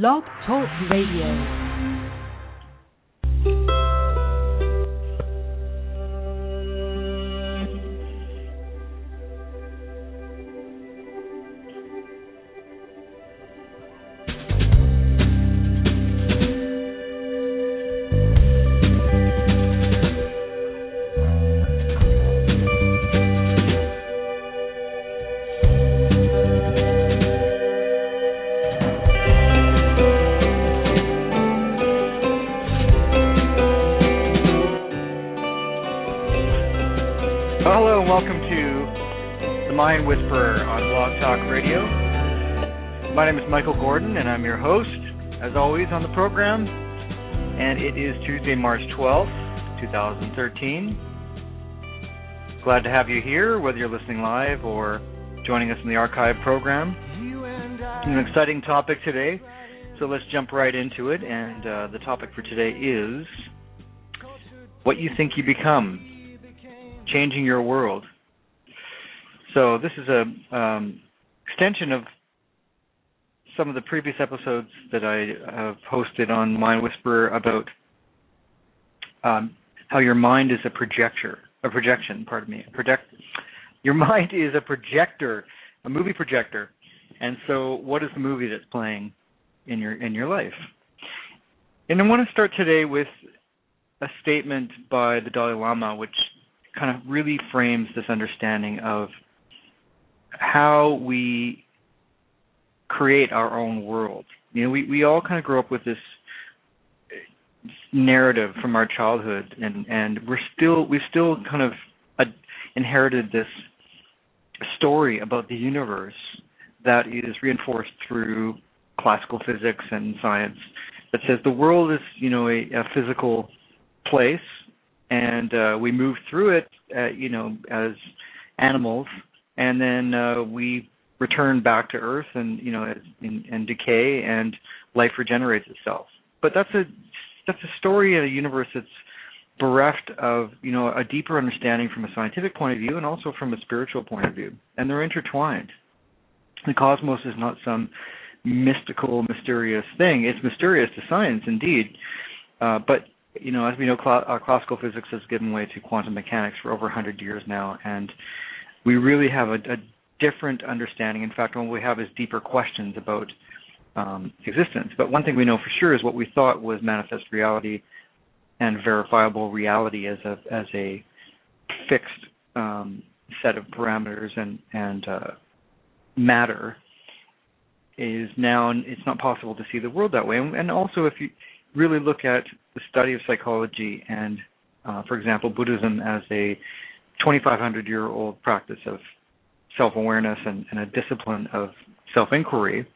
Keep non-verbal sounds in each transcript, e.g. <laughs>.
Blog Talk Radio. My name is Michael Gordon and I'm your host, as always, on the program. And it is Tuesday, March 12th, 2013. Glad to have you here, whether you're listening live or joining us in the archive program. An exciting topic today, so let's jump right into it. And uh, the topic for today is what you think you become changing your world. So this is a um, extension of some of the previous episodes that I have posted on Mind Whisperer about um, how your mind is a projector, a projection. Pardon me, project. Your <laughs> mind is a projector, a movie projector, and so what is the movie that's playing in your in your life? And I want to start today with a statement by the Dalai Lama, which kind of really frames this understanding of how we create our own world. You know, we, we all kind of grow up with this narrative from our childhood and, and we're still we've still kind of uh, inherited this story about the universe that is reinforced through classical physics and science that says the world is, you know, a, a physical place and uh, we move through it, uh, you know, as animals, and then uh, we return back to Earth, and you know, and, and decay, and life regenerates itself. But that's a that's a story of a universe that's bereft of you know a deeper understanding from a scientific point of view, and also from a spiritual point of view, and they're intertwined. The cosmos is not some mystical, mysterious thing. It's mysterious to science, indeed, uh, but you know, as we know, cl- uh, classical physics has given way to quantum mechanics for over 100 years now, and we really have a, a different understanding. In fact, what we have is deeper questions about um, existence. But one thing we know for sure is what we thought was manifest reality and verifiable reality as a as a fixed um, set of parameters and and uh, matter is now it's not possible to see the world that way. And, also, if you really look at the study of psychology and, uh, for example, Buddhism as a 2,500 year old practice of self awareness and, and, a discipline of self inquiry,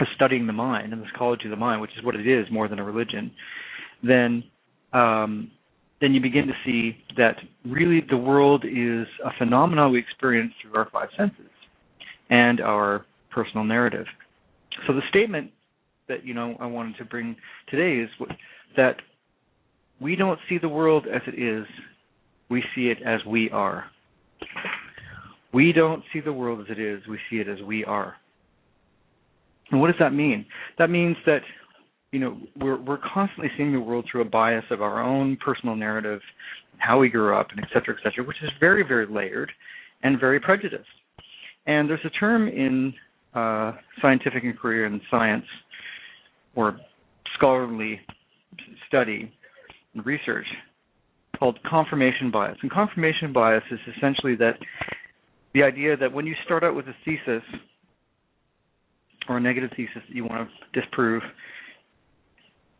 of studying the mind and the psychology of the mind, which is what it is more than a religion, then um, then you begin to see that really the world is a phenomenon we experience through our five senses and our personal narrative. So the statement that you know I wanted to bring today is that we don't see the world as it is, we see it as we are. We don't see the world as it is, we see it as we are. And what does that mean? That means that you know we're we're constantly seeing the world through a bias of our own personal narrative, how we grew up, and et cetera, et cetera, which is very very layered and very prejudiced. And there's a term in uh, scientific inquiry and science or scholarly study and research called confirmation bias. And confirmation bias is essentially that the idea that when you start out with a thesis or a negative thesis that you want to disprove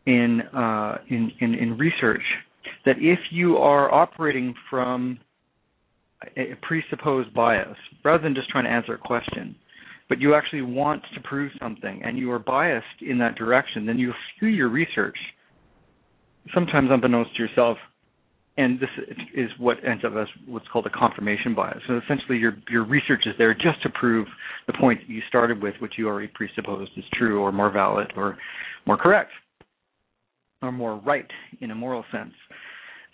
in uh, in, in, in research, that if you are operating from a presupposed bias rather than just trying to answer a question, but you actually want to prove something and you are biased in that direction, then you skew your research, sometimes unbeknownst to yourself. And this is what ends up as what's called a confirmation bias. So essentially, your your research is there just to prove the point that you started with, which you already presupposed is true or more valid or more correct or more right in a moral sense.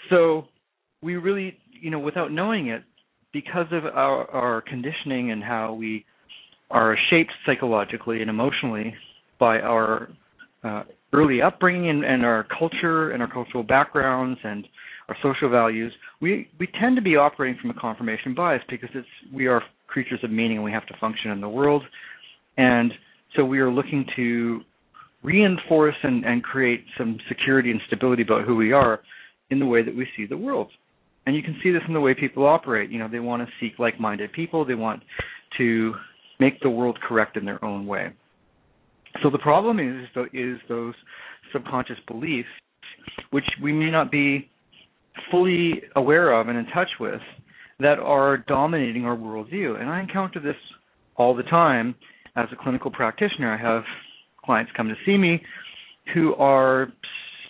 So we really, you know, without knowing it, because of our, our conditioning and how we are shaped psychologically and emotionally by our uh, early upbringing and, and our culture and our cultural backgrounds and our social values, we we tend to be operating from a confirmation bias because it's we are creatures of meaning and we have to function in the world, and so we are looking to reinforce and, and create some security and stability about who we are in the way that we see the world. And you can see this in the way people operate. You know, they want to seek like-minded people. They want to make the world correct in their own way. So the problem is is those subconscious beliefs, which we may not be fully aware of and in touch with that are dominating our worldview. And I encounter this all the time as a clinical practitioner. I have clients come to see me who are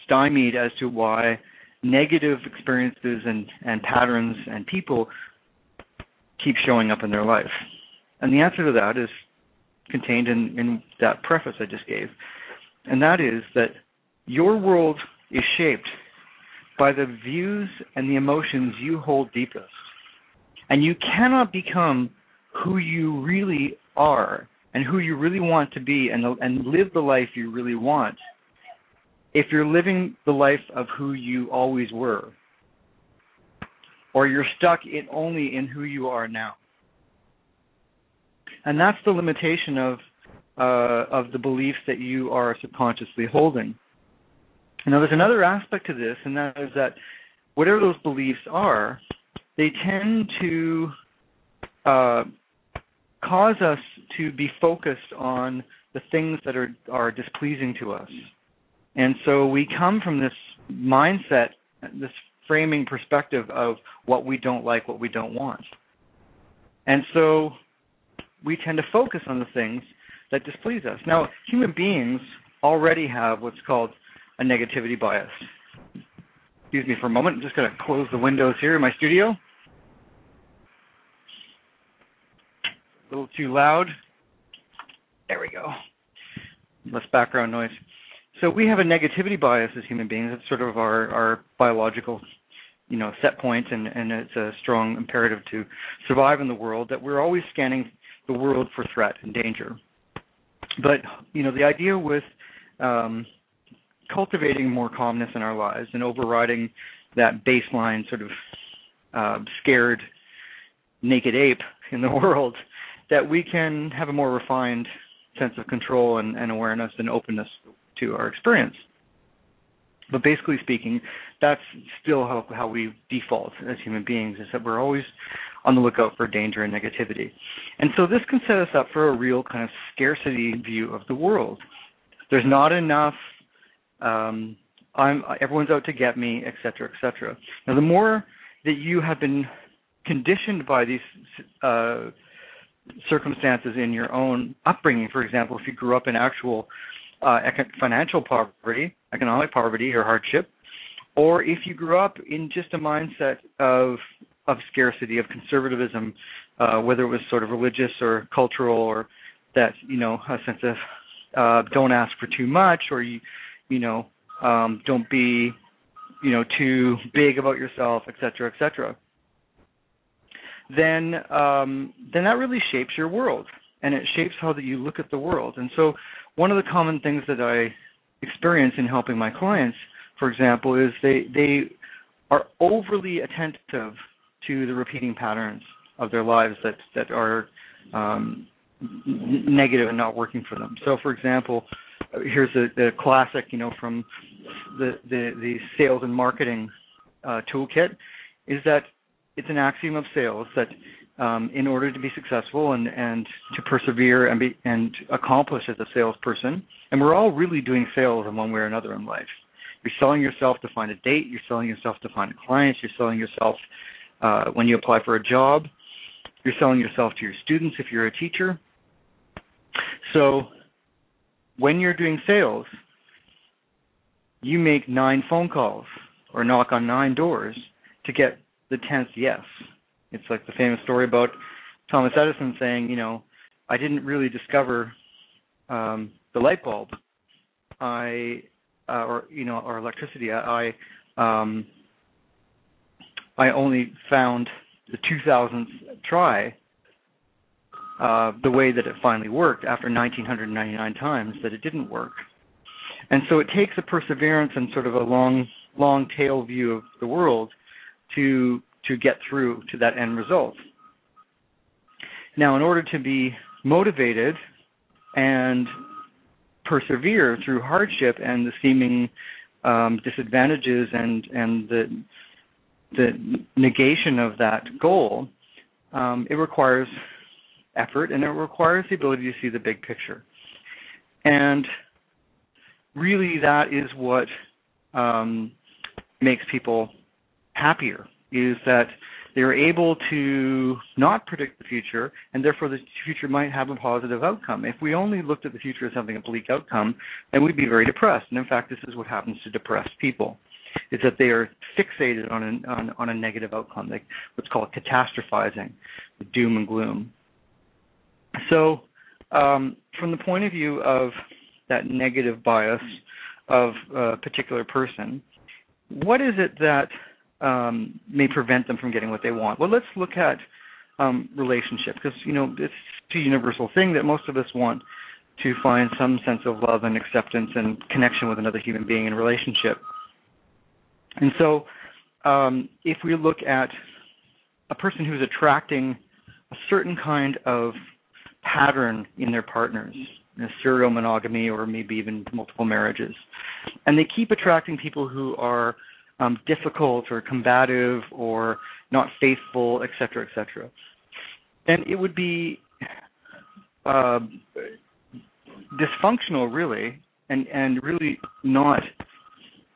stymied as to why negative experiences and, and patterns and people keep showing up in their life. And the answer to that is contained in, in that preface I just gave. And that is that your world is shaped by the views and the emotions you hold deepest. And you cannot become who you really are and who you really want to be and, and live the life you really want if you're living the life of who you always were. Or you're stuck in only in who you are now. And that's the limitation of uh, of the beliefs that you are subconsciously holding now, there's another aspect to this, and that is that whatever those beliefs are, they tend to uh, cause us to be focused on the things that are are displeasing to us, and so we come from this mindset, this framing perspective of what we don't like, what we don't want, and so we tend to focus on the things that displease us. Now, human beings already have what's called a negativity bias. Excuse me for a moment. I'm just going to close the windows here in my studio. A little too loud. There we go. Less background noise. So we have a negativity bias as human beings. It's sort of our, our biological, you know, set point, and, and it's a strong imperative to survive in the world that we're always scanning the world for threat and danger. But you know, the idea with um, cultivating more calmness in our lives and overriding that baseline sort of uh, scared naked ape in the <laughs> world, that we can have a more refined sense of control and, and awareness and openness to our experience. But basically speaking, that's still how, how we default as human beings, is that we're always on the lookout for danger and negativity. And so this can set us up for a real kind of scarcity view of the world. There's not enough um, I'm everyone's out to get me, et cetera, et cetera. Now, the more that you have been conditioned by these uh, circumstances in your own upbringing, for example, if you grew up in actual uh, financial poverty, economic poverty, or hardship, or if you grew up in just a mindset of of scarcity, of conservatism, uh, whether it was sort of religious or cultural, or that you know a sense of uh, don't ask for too much, or you you know, um, don't be, you know, too big about yourself, et cetera, et cetera. Then, um, then that really shapes your world, and it shapes how that you look at the world. And so, one of the common things that I experience in helping my clients, for example, is they they are overly attentive to the repeating patterns of their lives that that are um, negative and not working for them. So, for example, here's a, a classic, you know, from the the, the sales and marketing uh, toolkit, is that it's an axiom of sales that um, in order to be successful and and to persevere and be and accomplish as a salesperson, and we're all really doing sales in one way or another in life. You're selling yourself to find a date. You're selling yourself to find clients. You're selling yourself uh, when you apply for a job. You're selling yourself to your students if you're a teacher. So when you're doing sales, you make nine phone calls or knock on nine doors to get the tenth yes. It's like the famous story about Thomas Edison saying, you know, I didn't really discover um, the light bulb. I uh, or you know or electricity. I um, I only found the 2000th try uh, the way that it finally worked after 1999 times that it didn't work. And so it takes a perseverance and sort of a long, long tail view of the world to to get through to that end result. Now, in order to be motivated and persevere through hardship and the seeming um, disadvantages and and the the negation of that goal, um, it requires effort and it requires the ability to see the big picture. And really, that is what um, makes people happier. Is that they're able to not predict the future, and therefore the future might have a positive outcome. If we only looked at the future as having a bleak outcome, then we'd be very depressed. And in fact, this is what happens to depressed people: is that they are fixated on a, on, on a negative outcome, like what's called catastrophizing, doom and gloom. So, um, from the point of view of that negative bias of a particular person, what is it that um, may prevent them from getting what they want? Well, let's look at um, relationship because you know it's a universal thing that most of us want to find some sense of love and acceptance and connection with another human being in relationship. And so, um, if we look at a person who's attracting a certain kind of pattern in their partners, you know, serial monogamy or maybe even multiple marriages. And they keep attracting people who are um, difficult or combative or not faithful, et cetera, et cetera. And it would be uh, dysfunctional, really, and, and really not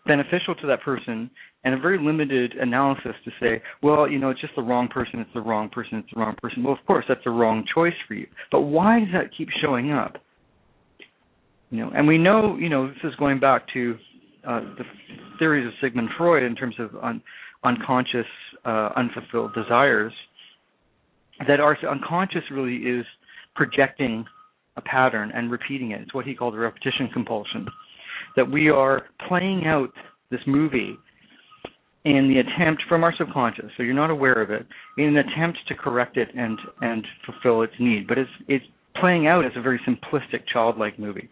beneficial to that person and a very limited analysis to say, well, you know, it's just the wrong person, it's the wrong person, it's the wrong person. Well, of course, that's the wrong choice for you. But why does that keep showing up? You know, and we know, you know, this is going back to uh, the theories of Sigmund Freud in terms of un- unconscious, uh, unfulfilled desires. That our unconscious really is projecting a pattern and repeating it. It's what he called a repetition compulsion. That we are playing out this movie in the attempt from our subconscious, so you're not aware of it, in an attempt to correct it and and fulfill its need. But it's it's playing out as a very simplistic childlike movie,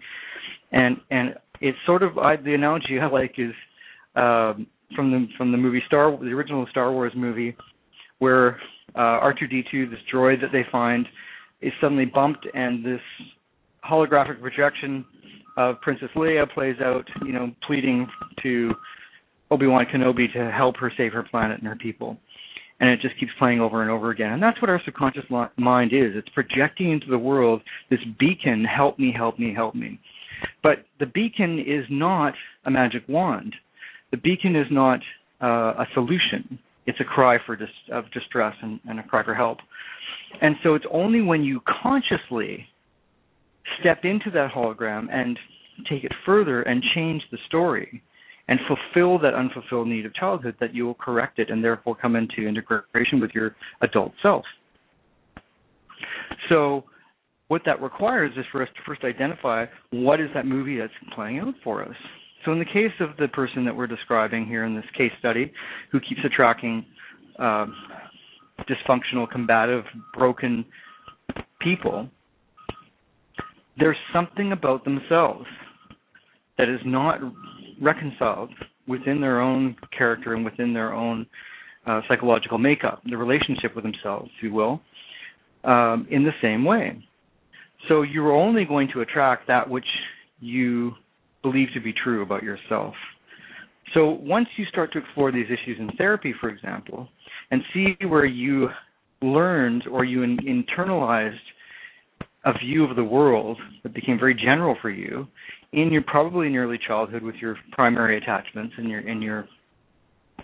and and it's sort of I, the analogy I like is um, from the from the movie Star the original Star Wars movie, where uh, R2D2 this droid that they find is suddenly bumped and this holographic projection of Princess Leia plays out, you know, pleading to Obi-Wan Kenobi to help her save her planet and her people. And it just keeps playing over and over again. And that's what our subconscious mind is. It's projecting into the world this beacon, help me, help me, help me. But the beacon is not a magic wand. The beacon is not uh, a solution. It's a cry for dis- of distress and, and a cry for help. And so it's only when you consciously step into that hologram and take it further and change the story and fulfill that unfulfilled need of childhood that you will correct it and therefore come into integration with your adult self. So what that requires is for us to first identify what is that movie that's playing out for us. So in the case of the person that we're describing here in this case study, who keeps attracting uh, dysfunctional, combative, broken people, there's something about themselves that is not reconciled within their own character and within their own uh, psychological makeup, the relationship with themselves, if you will, um, in the same way. So you're only going to attract that which you believe to be true about yourself. So once you start to explore these issues in therapy, for example, and see where you learned or you in- internalized a view of the world that became very general for you in your probably in your early childhood with your primary attachments and your in your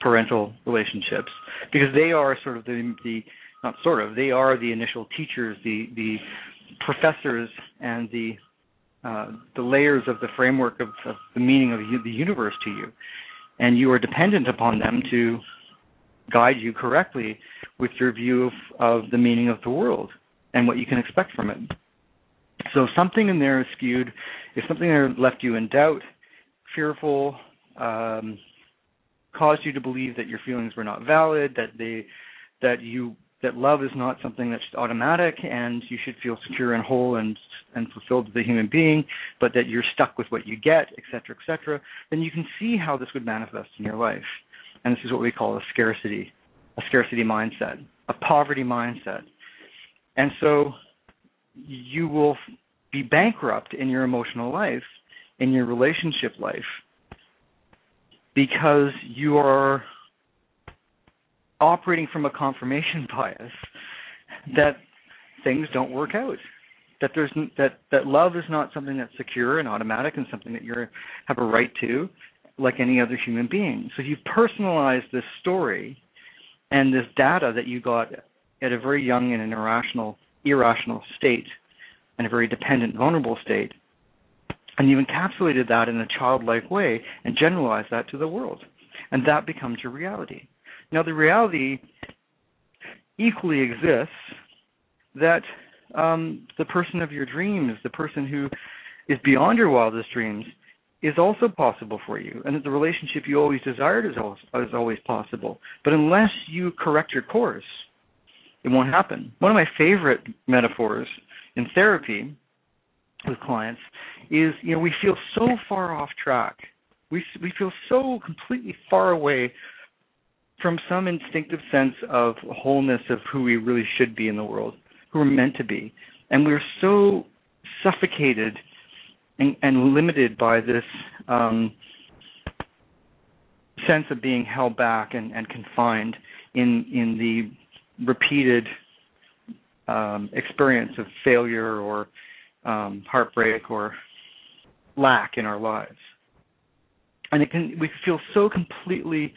parental relationships because they are sort of the the not sort of they are the initial teachers the the professors and the uh, the layers of the framework of, of the meaning of the universe to you and you are dependent upon them to guide you correctly with your view of, of the meaning of the world and what you can expect from it so something in there is skewed. If something left you in doubt, fearful, um, caused you to believe that your feelings were not valid, that they that you that love is not something that's automatic and you should feel secure and whole and and fulfilled as a human being, but that you're stuck with what you get, et cetera, et cetera, then you can see how this would manifest in your life. And this is what we call a scarcity, a scarcity mindset, a poverty mindset. And so you will be bankrupt in your emotional life, in your relationship life, because you are operating from a confirmation <laughs> bias that things don't work out that there's that that love is not something that's secure and automatic and something that you have a right to like any other human being. So you personalize this story and this data that you got at a very young and an irrational irrational state and a very dependent vulnerable state and you encapsulated that in a childlike way and generalized that to the world and that becomes your reality now, the reality equally exists that um, the person of your dreams, the person who is beyond your wildest dreams, is also possible for you, and that the relationship you always desired is is always possible. But unless you correct your course, it won't happen. One of my favorite metaphors in therapy with clients is, you know, we feel so far off track. We we feel so completely far away from some instinctive sense of wholeness of who we really should be in the world, who we're meant to be. And we're so suffocated and, and limited by this um, sense of being held back and, and confined in in the repeated um, experience of failure or um, heartbreak or lack in our lives. And it can we feel so completely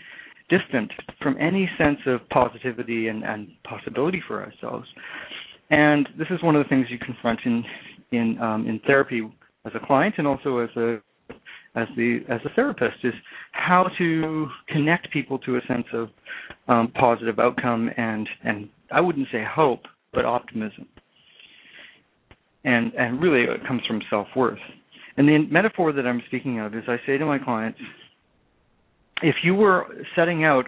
distant from any sense of positivity and, and possibility for ourselves. And this is one of the things you confront in in um, in therapy as a client and also as a as the as a therapist is how to connect people to a sense of um, positive outcome and and I wouldn't say hope but optimism. And and really it comes from self worth. And the metaphor that I'm speaking of is I say to my clients, if you were setting out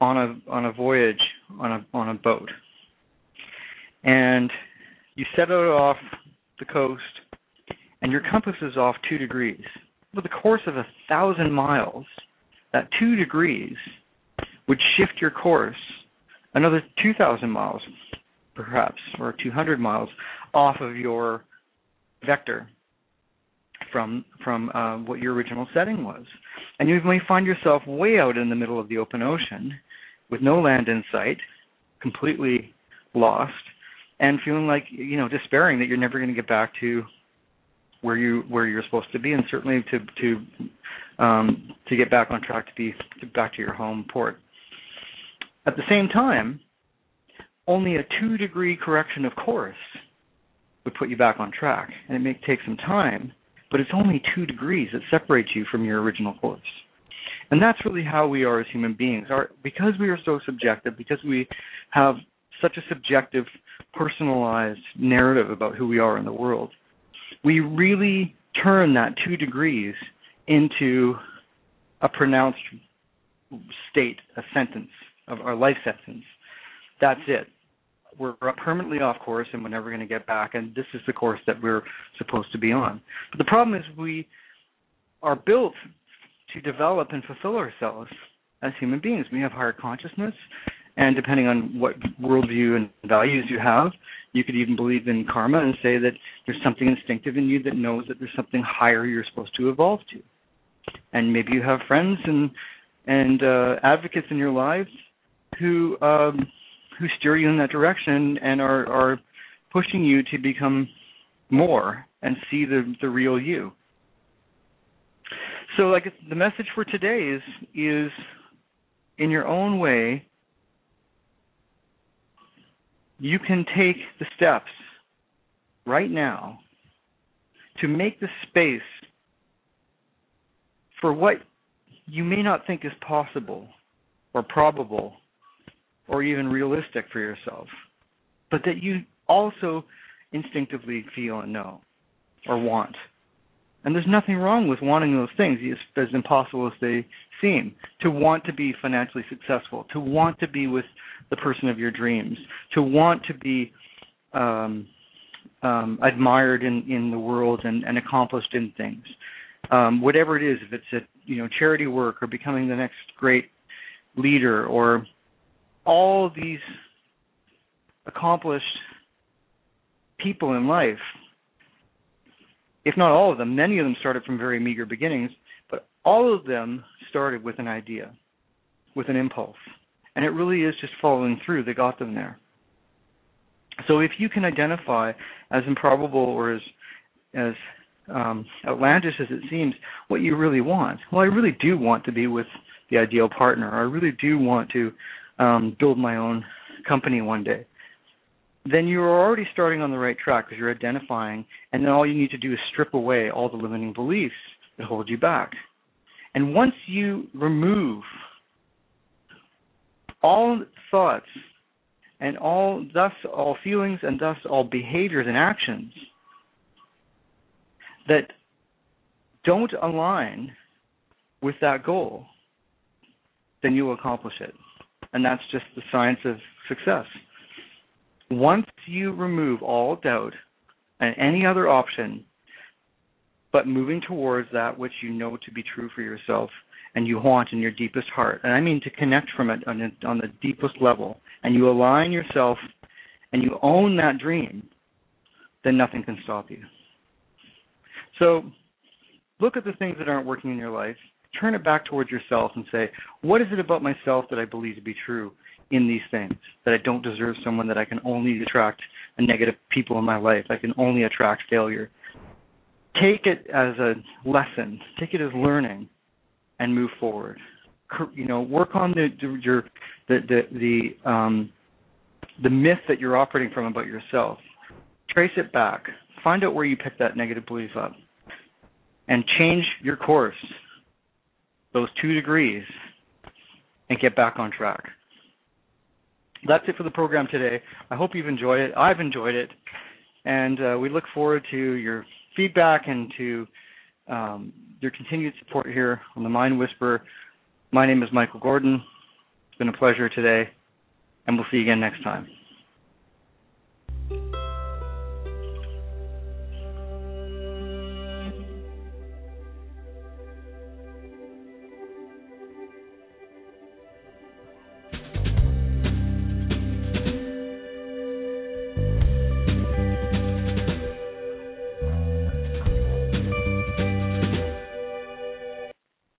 on a on a voyage on a on a boat and you set out off the coast and your compass is off two degrees over the course of a thousand miles that two degrees would shift your course another 2000 miles perhaps or 200 miles off of your vector from from uh, what your original setting was and you may find yourself way out in the middle of the open ocean with no land in sight, completely lost, and feeling like you know despairing that you're never going to get back to where you where you're supposed to be, and certainly to to um, to get back on track to be to back to your home port. At the same time, only a two degree correction of course would put you back on track, and it may take some time but it's only two degrees that separates you from your original course. And that's really how we are as human beings. Our, because we are so subjective, because we have such a subjective, personalized narrative about who we are in the world, we really turn that two degrees into a pronounced state, a sentence of our life sentence. That's it. We're permanently off course and we're never going to get back and this is the course that we're supposed to be on. But the problem is we are built to develop and fulfill ourselves as human beings. We have higher consciousness and depending on what worldview and values you have you could even believe in karma and say that there's something instinctive in you that knows that there's something higher you're supposed to evolve to. And maybe you have friends and and uh, advocates in your lives who um, who steer you in that direction and are are pushing you to become more and see the the real you. So like the message for today is is in your own way you can take the steps right now to make the space for what you may not think is possible or probable or even realistic for yourself, but that you also instinctively feel and know or want. And there's nothing wrong with wanting those things, as impossible as they seem. To want to be financially successful, to want to be with the person of your dreams, to want to be um, um, admired in, in the world and, and accomplished in things. Um, whatever it is, if it's a you know charity work or becoming the next great leader or all these accomplished people in life, if not all of them, many of them started from very meager beginnings, but all of them started with an idea, with an impulse. And it really is just following through that got them there. So if you can identify as improbable or as as um, outlandish as it seems, what you really want. Well, I really do want to be with the ideal partner. I really do want to um, build my own company one day. Then you're already starting on the right track because you're identifying, and then all you need to do is strip away all the limiting beliefs that hold you back. And once you remove all thoughts and all thus all feelings and thus all behaviors and actions that don't align with that goal, then you accomplish it. And that's just the science of success. Once you remove all doubt and any other option, but moving towards that which you know to be true for yourself and you want in your deepest heart, and I mean to connect from it on, on the deepest level, and you align yourself and you own that dream, then nothing can stop you. So look at the things that aren't working in your life, turn it back towards yourself and say, what is it about myself that I believe to be true in these things? That I don't deserve someone, that I can only attract negative people in my life, I can only attract failure. Take it as a lesson, take it as learning, and move forward. You know, work on the your the the the um, the myth that you're operating from about yourself. Trace it back. Find out where you picked that negative belief up and change your course, those two degrees, and get back on track. That's it for the program today. I hope you've enjoyed it. I've enjoyed it. And uh, we look forward to your feedback and to um, your continued support here on the Mind Whisperer. My name is Michael Gordon. It's been a pleasure today, and we'll see you again next time.